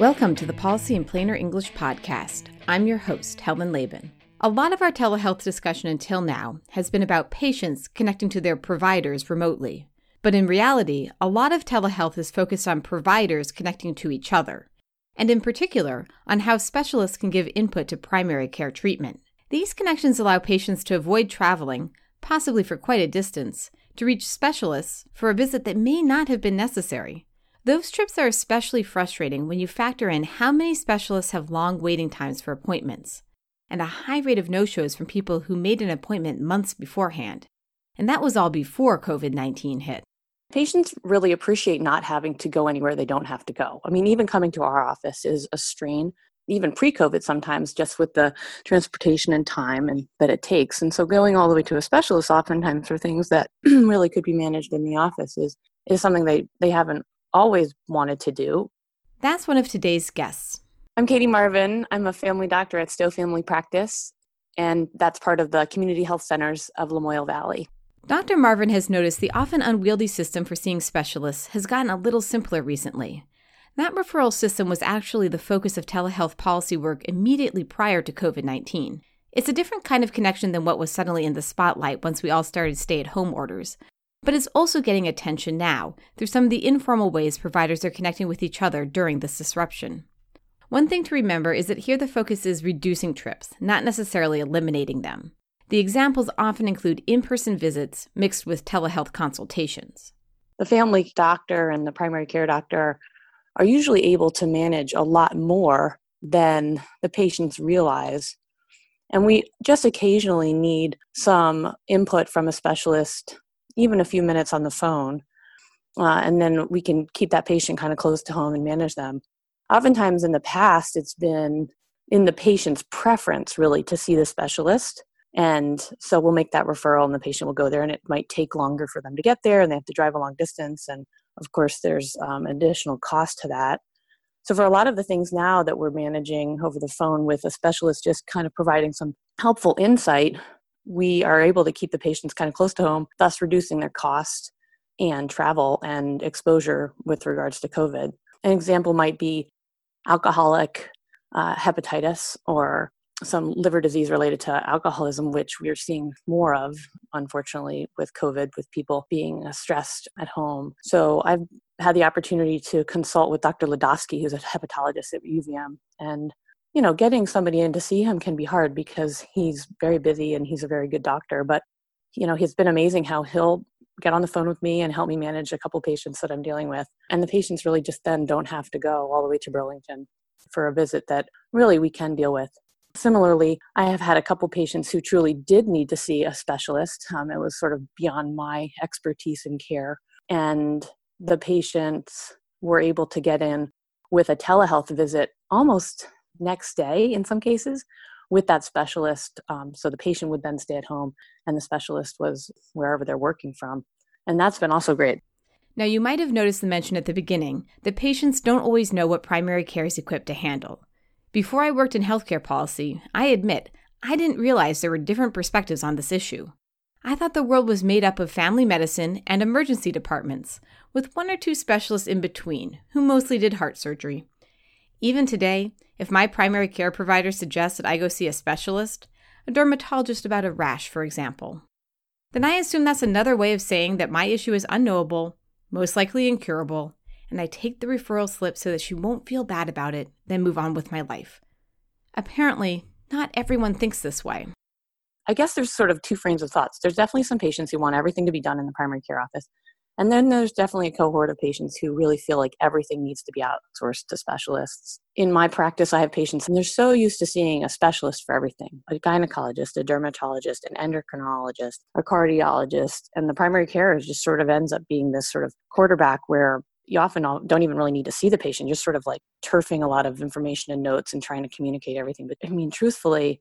Welcome to the Policy in Plainer English podcast. I'm your host, Helen Labun. A lot of our telehealth discussion until now has been about patients connecting to their providers remotely. But in reality, a lot of telehealth is focused on providers connecting to each other, and in particular, on how specialists can give input to primary care treatment. These connections allow patients to avoid traveling, possibly for quite a distance, to reach specialists for a visit that may not have been necessary. Those trips are especially frustrating when you factor in how many specialists have long waiting times for appointments and a high rate of no shows from people who made an appointment months beforehand. And that was all before COVID 19 hit. Patients really appreciate not having to go anywhere they don't have to go. I mean, even coming to our office is a strain, even pre COVID sometimes, just with the transportation and time and that it takes. And so going all the way to a specialist oftentimes for things that really could be managed in the office is, is something they, they haven't always wanted to do. That's one of today's guests. I'm Katie Marvin. I'm a family doctor at Stowe Family Practice, and that's part of the community health centers of Lamoille Valley. Dr. Marvin has noticed the often unwieldy system for seeing specialists has gotten a little simpler recently. That referral system was actually the focus of telehealth policy work immediately prior to COVID 19. It's a different kind of connection than what was suddenly in the spotlight once we all started stay at home orders. But it's also getting attention now through some of the informal ways providers are connecting with each other during this disruption. One thing to remember is that here the focus is reducing trips, not necessarily eliminating them. The examples often include in person visits mixed with telehealth consultations. The family doctor and the primary care doctor are usually able to manage a lot more than the patients realize. And we just occasionally need some input from a specialist, even a few minutes on the phone. Uh, and then we can keep that patient kind of close to home and manage them oftentimes in the past it's been in the patient's preference really to see the specialist and so we'll make that referral and the patient will go there and it might take longer for them to get there and they have to drive a long distance and of course there's um, additional cost to that so for a lot of the things now that we're managing over the phone with a specialist just kind of providing some helpful insight we are able to keep the patients kind of close to home thus reducing their cost and travel and exposure with regards to covid an example might be alcoholic uh, hepatitis or some liver disease related to alcoholism, which we're seeing more of, unfortunately, with COVID, with people being uh, stressed at home. So I've had the opportunity to consult with Dr. Lidofsky, who's a hepatologist at UVM. And, you know, getting somebody in to see him can be hard because he's very busy and he's a very good doctor. But, you know, he's been amazing how he'll get on the phone with me and help me manage a couple patients that I'm dealing with. And the patients really just then don't have to go all the way to Burlington for a visit that really we can deal with. Similarly, I have had a couple patients who truly did need to see a specialist. Um, it was sort of beyond my expertise in care. And the patients were able to get in with a telehealth visit almost next day in some cases with that specialist. Um, so the patient would then stay at home and the specialist was wherever they're working from. And that's been also great. Now, you might have noticed the mention at the beginning that patients don't always know what primary care is equipped to handle. Before I worked in healthcare policy, I admit I didn't realize there were different perspectives on this issue. I thought the world was made up of family medicine and emergency departments, with one or two specialists in between, who mostly did heart surgery. Even today, if my primary care provider suggests that I go see a specialist, a dermatologist about a rash, for example, then I assume that's another way of saying that my issue is unknowable, most likely incurable, and I take the referral slip so that she won't feel bad about it, then move on with my life. Apparently, not everyone thinks this way. I guess there's sort of two frames of thoughts. There's definitely some patients who want everything to be done in the primary care office, and then there's definitely a cohort of patients who really feel like everything needs to be outsourced to specialists. In my practice, I have patients and they're so used to seeing a specialist for everything a gynecologist, a dermatologist, an endocrinologist, a cardiologist. And the primary care just sort of ends up being this sort of quarterback where you often don't even really need to see the patient. You're sort of like turfing a lot of information and notes and trying to communicate everything. But I mean, truthfully,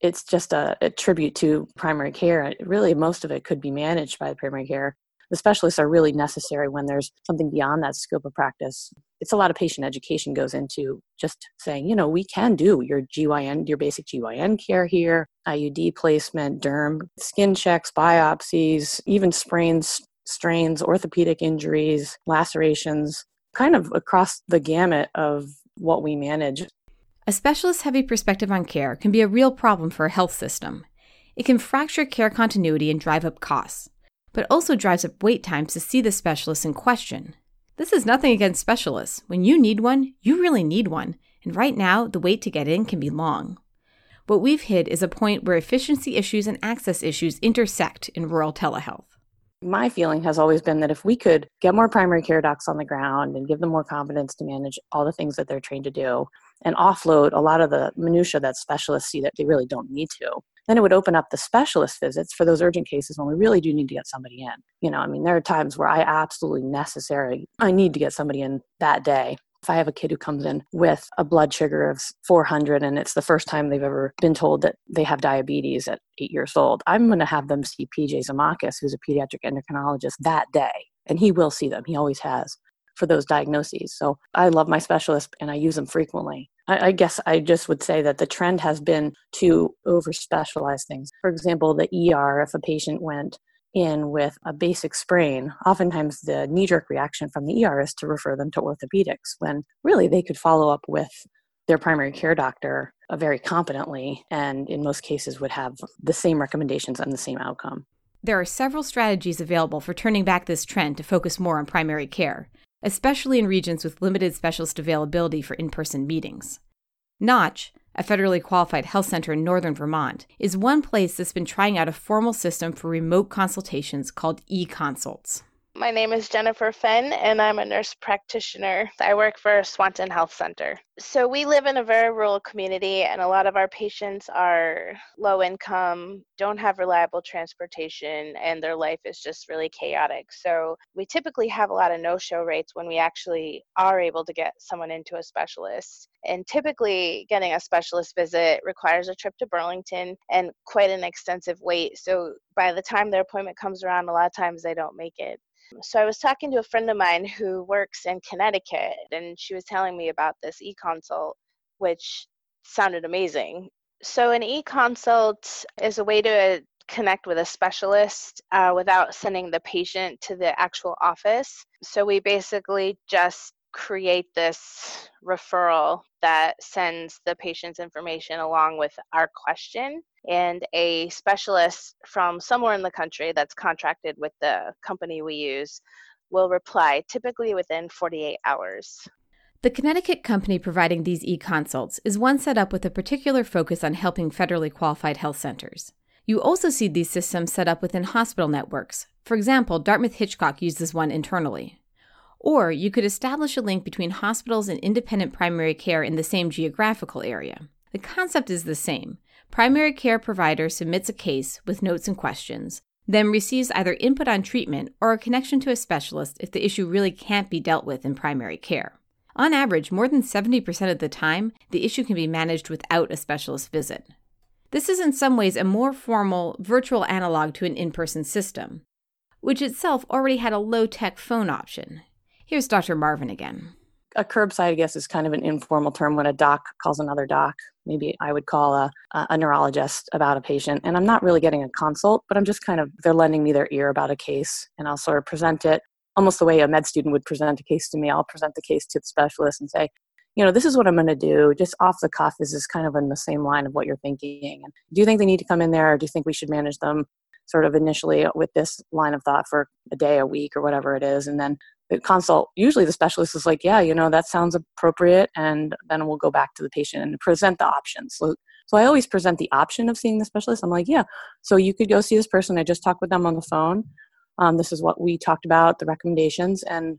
it's just a, a tribute to primary care. Really, most of it could be managed by primary care the specialists are really necessary when there's something beyond that scope of practice. It's a lot of patient education goes into just saying, you know, we can do your GYN, your basic GYN care here, IUD placement, derm, skin checks, biopsies, even sprains, strains, orthopedic injuries, lacerations, kind of across the gamut of what we manage. A specialist heavy perspective on care can be a real problem for a health system. It can fracture care continuity and drive up costs, but also drives up wait times to see the specialist in question. This is nothing against specialists. When you need one, you really need one, and right now, the wait to get in can be long. What we've hit is a point where efficiency issues and access issues intersect in rural telehealth. My feeling has always been that if we could get more primary care docs on the ground and give them more confidence to manage all the things that they're trained to do and offload a lot of the minutia that specialists see that they really don't need to, then it would open up the specialist visits for those urgent cases when we really do need to get somebody in. You know, I mean, there are times where I absolutely necessary, I need to get somebody in that day. If I have a kid who comes in with a blood sugar of 400 and it's the first time they've ever been told that they have diabetes at eight years old, I'm going to have them see PJ Zimakas, who's a pediatric endocrinologist, that day. And he will see them, he always has for those diagnoses. So I love my specialists and I use them frequently. I, I guess I just would say that the trend has been to over specialize things. For example, the ER, if a patient went in with a basic sprain, oftentimes the knee jerk reaction from the ER is to refer them to orthopedics when really they could follow up with their primary care doctor uh, very competently and in most cases would have the same recommendations and the same outcome. There are several strategies available for turning back this trend to focus more on primary care, especially in regions with limited specialist availability for in person meetings. Notch, a federally qualified health center in northern Vermont, is one place that's been trying out a formal system for remote consultations called e consults. My name is Jennifer Fenn, and I'm a nurse practitioner. I work for Swanton Health Center. So, we live in a very rural community, and a lot of our patients are low income, don't have reliable transportation, and their life is just really chaotic. So, we typically have a lot of no show rates when we actually are able to get someone into a specialist. And typically, getting a specialist visit requires a trip to Burlington and quite an extensive wait. So, by the time their appointment comes around, a lot of times they don't make it. So I was talking to a friend of mine who works in Connecticut, and she was telling me about this e-consult, which sounded amazing. So an e-consult is a way to connect with a specialist uh, without sending the patient to the actual office. So we basically just create this referral that sends the patient's information along with our question and a specialist from somewhere in the country that's contracted with the company we use will reply typically within 48 hours. The Connecticut company providing these e consults is one set up with a particular focus on helping federally qualified health centers. You also see these systems set up within hospital networks. For example, Dartmouth Hitchcock uses one internally. Or you could establish a link between hospitals and independent primary care in the same geographical area. The concept is the same. Primary care provider submits a case with notes and questions, then receives either input on treatment or a connection to a specialist if the issue really can't be dealt with in primary care. On average, more than 70% of the time, the issue can be managed without a specialist visit. This is in some ways a more formal, virtual analog to an in person system, which itself already had a low tech phone option. Here's Dr. Marvin again. A curbside, I guess, is kind of an informal term when a doc calls another doc. Maybe I would call a, a neurologist about a patient, and I'm not really getting a consult, but I'm just kind of, they're lending me their ear about a case, and I'll sort of present it almost the way a med student would present a case to me. I'll present the case to the specialist and say, you know, this is what I'm going to do. Just off the cuff, this is kind of in the same line of what you're thinking? And do you think they need to come in there, or do you think we should manage them sort of initially with this line of thought for a day, a week, or whatever it is, and then the consult usually the specialist is like yeah you know that sounds appropriate and then we'll go back to the patient and present the options. So, so i always present the option of seeing the specialist. I'm like yeah so you could go see this person. I just talked with them on the phone. Um, this is what we talked about the recommendations and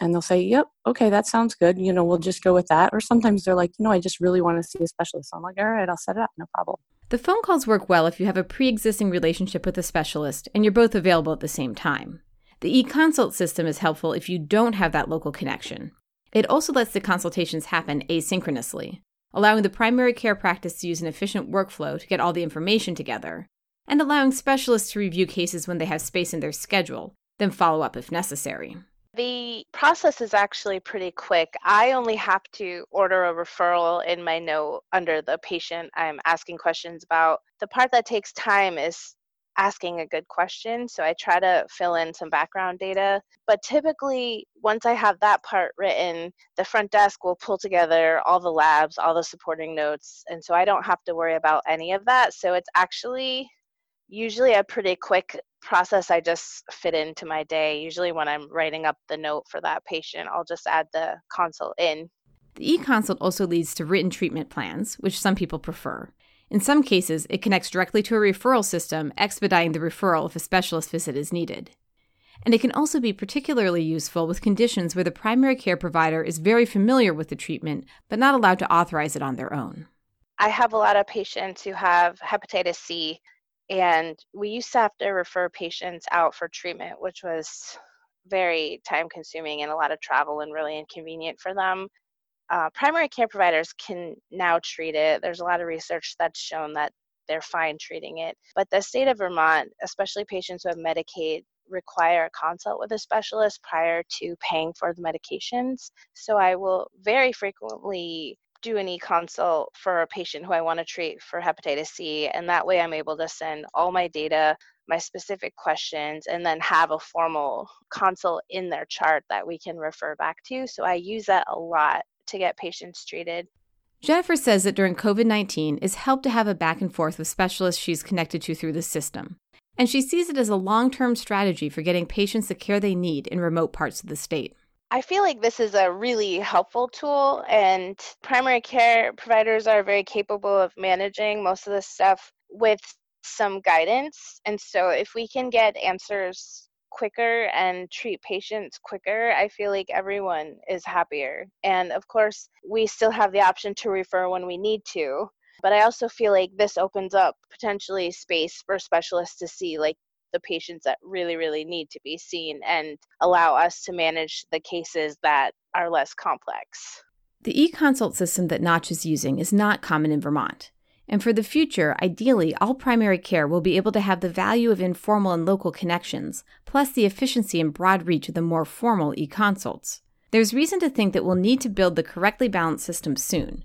and they'll say yep okay that sounds good. You know we'll just go with that. Or sometimes they're like you know i just really want to see a specialist. I'm like all right i'll set it up no problem. The phone calls work well if you have a pre-existing relationship with a specialist and you're both available at the same time the e-consult system is helpful if you don't have that local connection. It also lets the consultations happen asynchronously, allowing the primary care practice to use an efficient workflow to get all the information together, and allowing specialists to review cases when they have space in their schedule, then follow up if necessary. The process is actually pretty quick. I only have to order a referral in my note under the patient I'm asking questions about. The part that takes time is asking a good question. So I try to fill in some background data. But typically, once I have that part written, the front desk will pull together all the labs, all the supporting notes. And so I don't have to worry about any of that. So it's actually usually a pretty quick process I just fit into my day. Usually, when I'm writing up the note for that patient, I'll just add the consult in. The e consult also leads to written treatment plans, which some people prefer. In some cases, it connects directly to a referral system, expediting the referral if a specialist visit is needed. And it can also be particularly useful with conditions where the primary care provider is very familiar with the treatment but not allowed to authorize it on their own. I have a lot of patients who have hepatitis C, and we used to have to refer patients out for treatment, which was very time consuming and a lot of travel and really inconvenient for them uh, primary care providers can now treat it. There's a lot of research that's shown that they're fine treating it. But the state of Vermont, especially patients who have Medicaid, require a consult with a specialist prior to paying for the medications. So I will very frequently do an e-consult for a patient who I want to treat for hepatitis C and that way I'm able to send all my data, my specific questions and then have a formal consult in their chart that we can refer back to. So I use that a lot to get patients treated. Jennifer says that during COVID 19 it's helped to have a back and forth with specialists she's connected to through the system. And she sees it as a long term strategy for getting patients the care they need in remote parts of the state. I feel like this is a really helpful tool, and primary care providers are very capable of managing most of this stuff with some guidance. And so, if we can get answers quicker and treat patients quicker, I feel like everyone is happier. And of course, we still have the option to refer when we need to. But I also feel like this opens up potentially space for specialists to see like the patients that really, really need to be seen and allow us to manage the cases that are less complex. The e consult system that Notch is using is not common in Vermont. And for the future, ideally, all primary care will be able to have the value of informal and local connections, plus the efficiency and broad reach of the more formal e consults. There's reason to think that we'll need to build the correctly balanced system soon.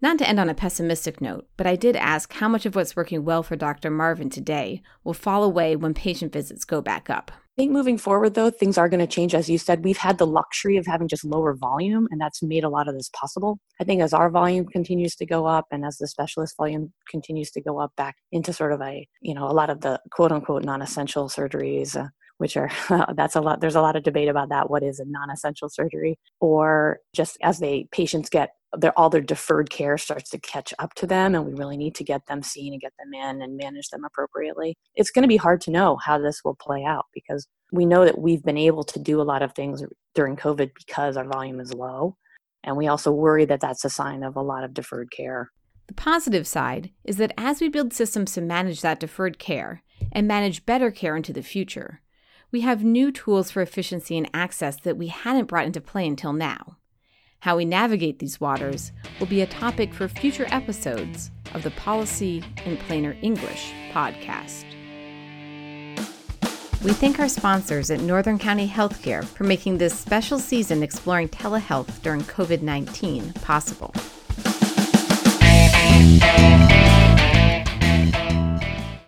Not to end on a pessimistic note, but I did ask how much of what's working well for Dr. Marvin today will fall away when patient visits go back up. I think moving forward, though, things are going to change. As you said, we've had the luxury of having just lower volume, and that's made a lot of this possible. I think as our volume continues to go up and as the specialist volume continues to go up back into sort of a, you know, a lot of the quote unquote non essential surgeries, uh, which are, that's a lot, there's a lot of debate about that. What is a non essential surgery? Or just as they, patients get their all their deferred care starts to catch up to them and we really need to get them seen and get them in and manage them appropriately it's going to be hard to know how this will play out because we know that we've been able to do a lot of things during covid because our volume is low and we also worry that that's a sign of a lot of deferred care the positive side is that as we build systems to manage that deferred care and manage better care into the future we have new tools for efficiency and access that we hadn't brought into play until now how we navigate these waters will be a topic for future episodes of the Policy in Plainer English podcast. We thank our sponsors at Northern County Healthcare for making this special season exploring telehealth during COVID 19 possible.